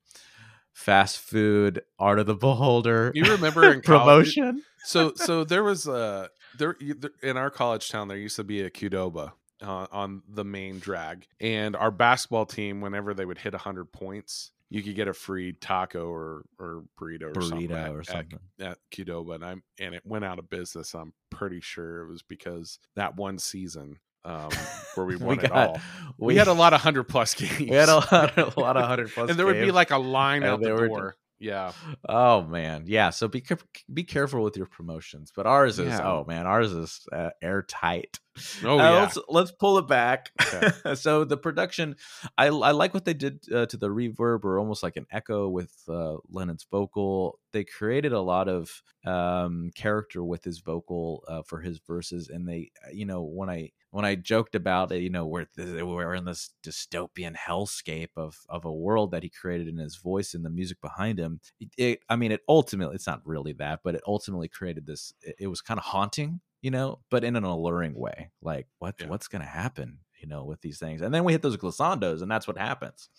fast food art of the beholder. You remember in promotion? so so there was a there in our college town there used to be a Qdoba uh, on the main drag, and our basketball team whenever they would hit hundred points you could get a free taco or or burrito or burrito something at, or something at, at Qdoba, and I'm and it went out of business. I'm pretty sure it was because that one season um, where we won we got, it all. We, we, had a lot of hundred plus games. We had a lot, a lot of hundred plus, and there would be like a line out the door. Yeah. Oh man. Yeah. So be be careful with your promotions. But ours is yeah. oh man, ours is uh, airtight. Oh Uh, yeah. let's, let's pull it back. Okay. so the production, I, I like what they did uh, to the reverb, or almost like an echo with uh, Lennon's vocal. They created a lot of um, character with his vocal uh, for his verses, and they, uh, you know, when I when I joked about it, you know, we're we're in this dystopian hellscape of of a world that he created in his voice and the music behind him. It, it, I mean, it ultimately, it's not really that, but it ultimately created this. It, it was kind of haunting, you know, but in an alluring way. Like, what Yeah. what's gonna happen, you know, with these things? And then we hit those glissandos, and that's what happens,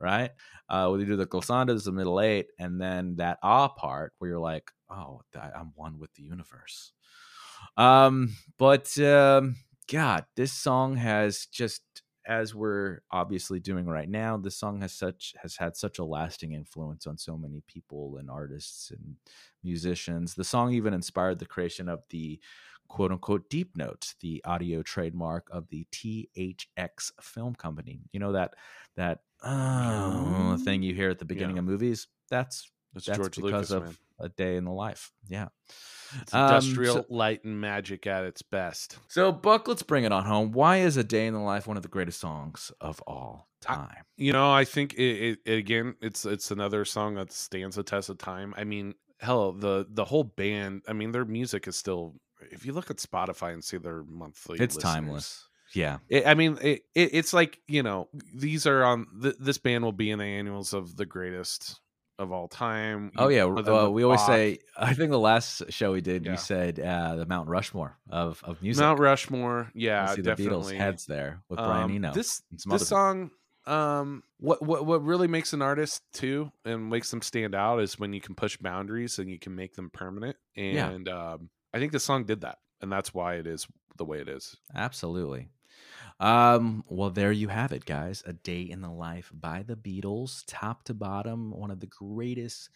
right? Uh, we do the glissandos, the middle eight, and then that ah part where you're like, oh, I- I'm one with the universe. Um, but um, God, this song has just as we're obviously doing right now, this song has such has had such a lasting influence on so many people and artists and musicians. The song even inspired the creation of the quote unquote deep note, the audio trademark of the THX film company. You know that that uh, thing you hear at the beginning Yeah. of movies? That's That's, that's George because Lucas, of man. a day in the life. Yeah. It's Um, industrial so- light and magic at its best. So, Buck, let's bring it on home. Why is A Day in the Life one of the greatest songs of all I- time? You know, I think it, it, it again. It's it's another song that stands the test of time. I mean, hell, the the whole band. I mean, their music is still. If you look at Spotify and see their monthly, it's listeners, timeless. Yeah. It, I mean, it, it, it's like you know, these are on. Th- this band will be in the annuals of the greatest of all time. Oh, yeah. Uh, we always Bach, say, I think the last show we did, Yeah. you said uh, the Mount Rushmore of, of music. Mount Rushmore. Yeah, see the. Beatles heads there with Brian Um, Eno. This this song um what what what really makes an artist too and makes them stand out is when you can push boundaries and you can make them permanent Yeah. and um i think the song did that and that's why it is the way it is Absolutely. Um, well, there you have it, guys. A Day in the Life by the Beatles, top to bottom, one of the greatest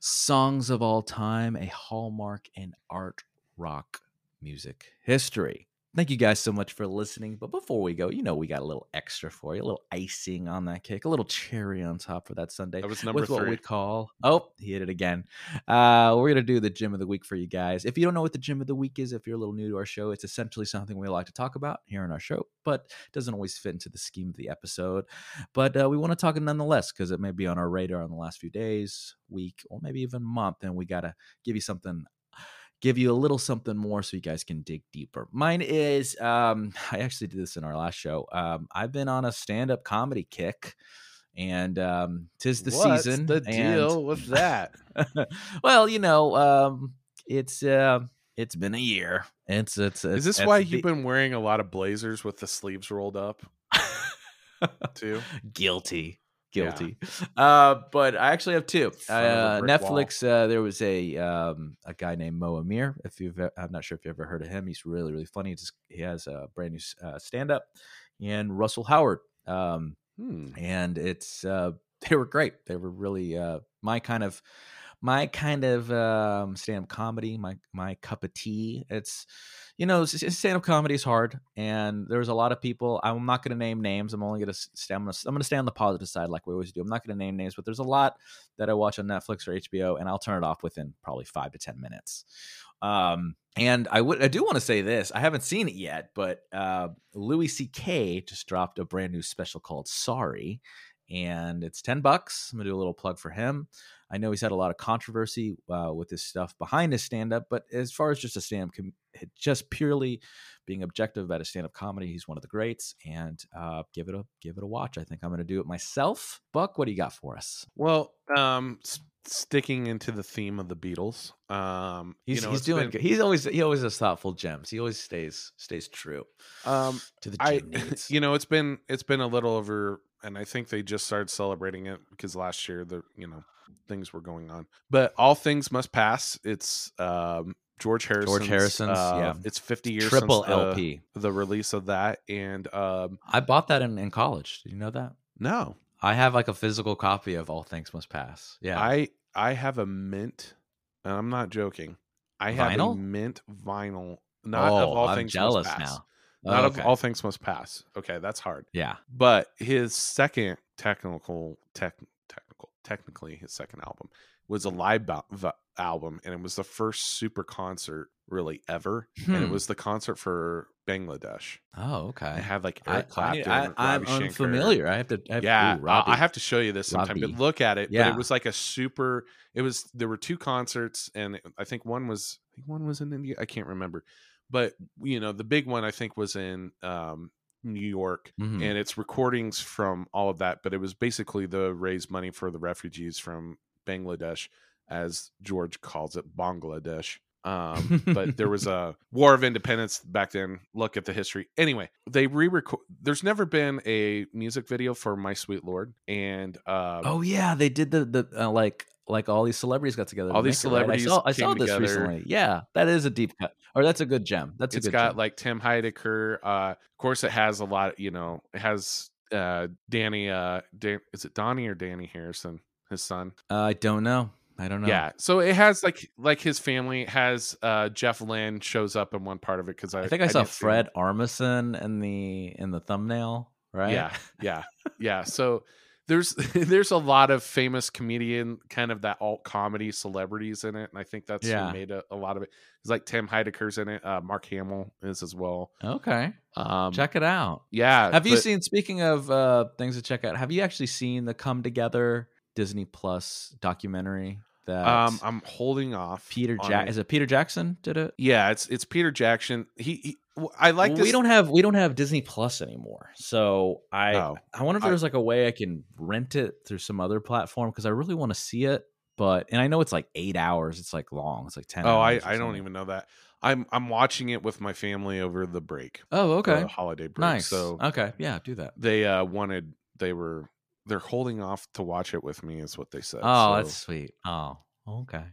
songs of all time, a hallmark in art rock music history. Thank you guys so much for listening. But before we go, you know we got a little extra for you, a little icing on that cake, a little cherry on top for that Sunday that was number with what three we call oh he hit it again uh we're gonna do the gem of the week for you guys if you don't know what the gem of the week is if you're a little new to our show it's essentially something we like to talk about here in our show but it doesn't always fit into the scheme of the episode but uh, we want to talk it nonetheless because it may be on our radar in the last few days week or maybe even month and we gotta give you something give you a little something more so you guys can dig deeper mine is um i actually did this in our last show um i've been on a stand-up comedy kick and um tis the What's season the and- deal with that well, you know, um, it's uh, it's been a year. It's it's, it's is this why the- you've been wearing a lot of blazers with the sleeves rolled up too guilty? Yeah. Guilty. Uh, but I actually have two. Front of a Uh. Netflix. Uh, there was a um, a guy named Mo Amer. If you've, I'm not sure if you ever heard of him. He's really really funny. Just, he has a brand new uh, stand up, and Russell Howard. Um, Hmm. and it's uh they were great they were really uh my kind of my kind of um stand-up comedy my my cup of tea it's you know s- s- stand-up comedy is hard and there's a lot of people i'm not going to name names i'm only going to stay I'm going to stay on the positive side like we always do i'm not going to name names but there's a lot that i watch on netflix or hbo and i'll turn it off within probably five to ten minutes um and I would I do want to say this. I haven't seen it yet, but uh, Louis C.K. just dropped a brand new special called Sorry, and it's ten bucks. I'm gonna do a little plug for him. I know he's had a lot of controversy uh, with his stuff behind his stand up, but as far as just a stand up, com- just purely being objective about his stand up comedy, he's one of the greats. And uh, give it a give it a watch. I think I'm gonna do it myself. Buck, what do you got for us? well um s- sticking into the theme of the beatles um He's, you know, he's doing been- good. He's always he always has thoughtful gems. He always stays stays true um to the I, needs. you know, it's been it's been a little over, and I think they just started celebrating it because last year the you know things were going on. But all things must pass. It's um, George Harrison. George Harrison's, yeah. It's fifty years Triple the, LP. the release of that, and um, I bought that in, in college. Did you know that? no, I have like a physical copy of All Things Must Pass. Yeah. I I have a mint, and I'm not joking. I have Vinyl? a mint vinyl, not oh, of all I'm things jealous must pass. now. Not Okay. of all things must pass. Okay, that's hard. Yeah. but his second technical tech technical technically his second album was a live album and it was the first super concert really ever, Hmm. and it was the concert for Bangladesh. Oh, okay. I had like I, Eric Clapton, I, I, am unfamiliar. I have to. I have, Yeah, ooh, I- have to show you this sometime. Robbie. But look at it. But Yeah. it was like a super. It was there were two concerts, and I think one was I think one was in India. I can't remember, but you know the big one I think was in um, New York, Mhm. and it's recordings from all of that. But it was basically the raise money for the refugees from Bangladesh, as George calls it, Bangladesh. Um, but there was a war of independence back then. Look at the history. Anyway, they re-record. There's never been a music video for "My Sweet Lord," and um, Oh yeah, they did the the uh, like like all these celebrities got together. to All these make it, right? celebrities I saw, I saw this together. recently. Yeah, that is a deep cut, or that's a good gem. That's a it's good. got gem. like Tim Heidecker. Uh, of course, it has a lot. You know, it has uh, Danny. Uh, Dan, is it Donnie or Danny Harrison? His son. Uh, I don't know. I don't know. Yeah. So it has like like his family has uh Jeff Lynne shows up in one part of it because I, I think I, saw didn't see. Fred Armisen in the in the thumbnail. Right. Yeah, yeah, yeah. So there's there's a lot of famous comedian kind of that alt comedy celebrities in it, and I think that's Yeah. who made a, a lot of it. It's like Tim Heidecker's in it. Uh, Mark Hamill is as well. Okay. Um, Check it out. Yeah. Have you but- seen? Speaking of uh things to check out, have you actually seen the Come Together Disney Plus documentary that Um, I'm holding off. Peter Jack is it Peter Jackson did it? Yeah, it's it's Peter Jackson. He, he I like this. we don't have we don't have Disney Plus anymore. So I Oh, I wonder if I- there's like a way I can rent it through some other platform because I really want to see it. But and I know it's like eight hours. It's like long. It's like ten. Oh, I, I don't even know that. I'm I'm watching it with my family over the break. Oh, okay. holiday break. nice. So okay, yeah, do that. they uh wanted they were they're holding off to watch it with me is what they said. Oh, So- that's sweet. Oh, okay.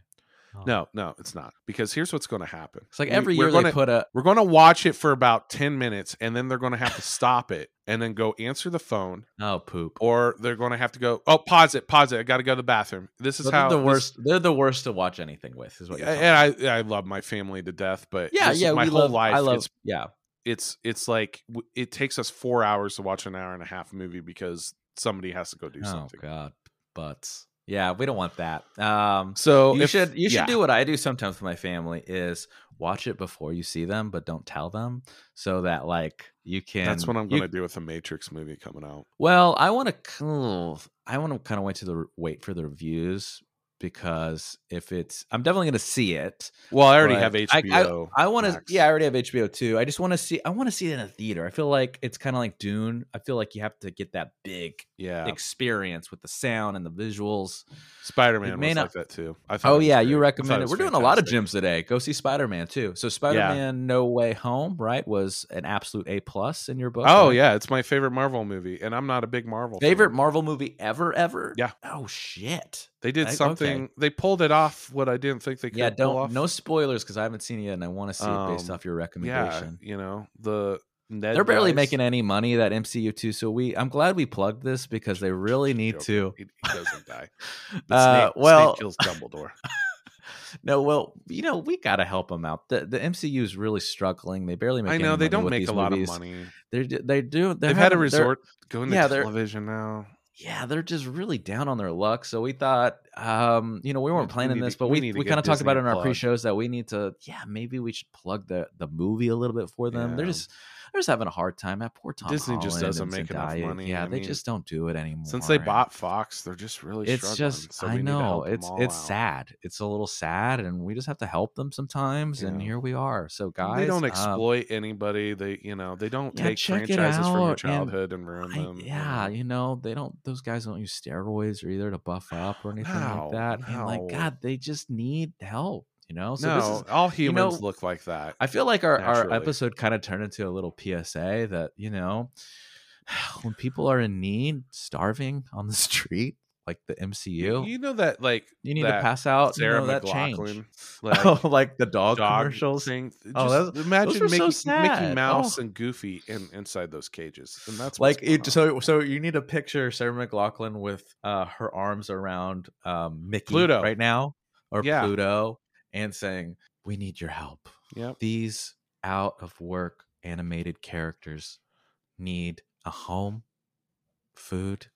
Oh. no, no, it's not because here's what's going to happen. it's like We- every we're year gonna, they put a we're going to watch it for about ten minutes, and then they're going to have to stop it and then go answer the phone, oh poop. or they're going to have to go. Oh, pause it, pause it. I got to go to the bathroom. This is how the this- worst. They're the worst to watch anything with. Is what you're and me. I I love my family to death, but yeah, this yeah. my whole love, life. I love. it's yeah, it's it's like it takes us four hours to watch an hour and a half movie because somebody has to go do oh something. god, but Yeah, we don't want that. Um, So you if- should you should yeah. do what I do sometimes with my family is watch it before you see them, but don't tell them so that like you can. That's what I'm going to do with the Matrix movie coming out. Well, I want to. I want to kind of wait to the wait for the reviews because if it's, I'm definitely going to see it. Well, I already have I- HBO. I want to. Yeah, I already have HBO too. I just want to see. I want to see it in a theater. I feel like it's kind of like Dune. I feel like you have to get that big yeah. experience with the sound and the visuals. Spider-Man was not- like that too. I thought. Oh yeah, great. you recommend it. We're doing a lot of gems today. Go see Spider Man too. So Spider Man No Way Home, right, was an absolute A plus in your book. Oh right? yeah, it's my favorite Marvel movie, and I'm not a big Marvel Favorite fan. Marvel movie ever, ever? Yeah. Oh shit. They did I- okay. something. They pulled it off. What I didn't think they could. Yeah, pull don't off. no spoilers because I haven't seen it yet and I want to see it based Um, off your recommendation. Yeah, you know the. Ned They're barely making any money that MCU too, so we I'm glad we plugged this because they really need Joker. to. He, he doesn't die. Uh, Snape, well- Snape kills Dumbledore. No, well, you know we got to help them out. The the MCU is really struggling. They barely make. I know they don't make a lot of money. They're they do. They've had a resort going to yeah, they're- television now. Yeah, they're just really down on their luck. So we thought, um, you know, we weren't We planning this, to- but we we, we, kind of talked about it in our plug. pre-shows that we need to, yeah, maybe we should plug the the movie a little bit for them. They're just they're just having a hard time. That poor Tom Disney just Holland doesn't and make enough Zendaya. money. Yeah, I they mean, just don't do it anymore. Since they bought Fox, they're just really it's struggling. just so I we need to know it's it's out. sad. It's a little sad, and we just have to help them sometimes. And here we are. So guys, they don't um, exploit anybody. They, you know, they don't Yeah, take franchises from your childhood and, ruin I- them. yeah, you know, they don't. Those guys don't use steroids or either to buff up or anything No, like that. And like. God, they just need help. You know. So no, this is. all humans know, look like that. I feel like our our episode kind of turned into a little PSA that you know, when people are in need, starving on the street, like the MCU, You know that, like you need to pass out. Sarah you know, that. McLachlan, like oh, like the dog, dog commercials. thing. Oh, Just those- imagine were so Mickey. Mickey Mouse Oh. and Goofy in, inside those cages, and that's like it, so so you need to picture Sarah McLachlan with uh her arms around um Mickey Pluto. right now or Yeah. Pluto and saying we need your help. Yep. These out of work animated characters need a home, food,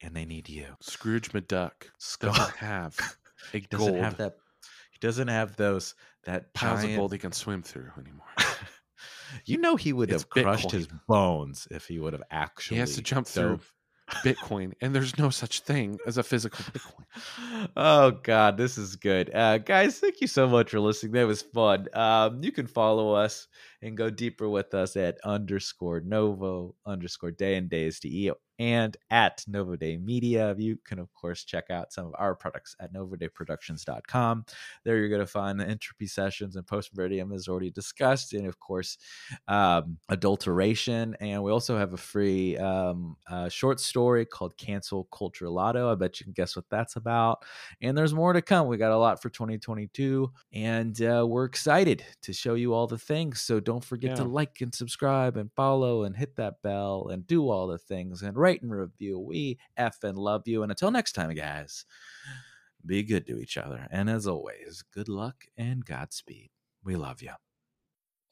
and they need you. Scrooge McDuck Scott doesn't have a he doesn't gold. have that he doesn't have those that piles giant... of gold he can swim through anymore. you know he would It's have crushed Bitcoin. his bones if he would have actually he has to jump through dove. Bitcoin, and there's no such thing as a physical Bitcoin. oh god this is good. Uh guys thank you so much for listening. That was fun. Um you can follow us and go deeper with us at underscore novo underscore day and days to and at Novoday media. You can of course check out some of our products at novodayproductions.com there you're going to find the entropy sessions and post meridiem as already discussed and of course um adulteration. And we also have a free um uh, short story called cancel culture lotto. I bet you can guess what that's about. And there's more to come. We got a lot for 2022 and uh, we're excited to show you all the things. So don't forget to like and subscribe and follow and hit that bell and do all the things. And rate and review we f and love you and until next time guys be good to each other and as always good luck and godspeed we love you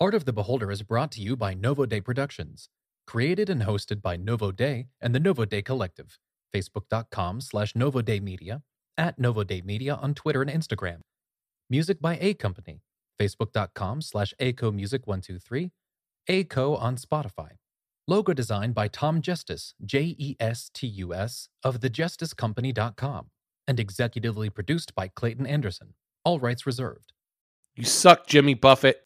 Art of the Beholder is brought to you by Novo Day Productions. Created and hosted by Novo Day and the Novo Day Collective. Facebook.com slash Novo Day Media, at Novo Day Media on Twitter and Instagram. Music by A Company. Facebook.com slash ACO Music 123. ACO on Spotify. Logo designed by Tom Justice, J E S T U S, of thejusticecompany.com. And executively produced by Clayton Anderson. All rights reserved. You suck, Jimmy Buffett.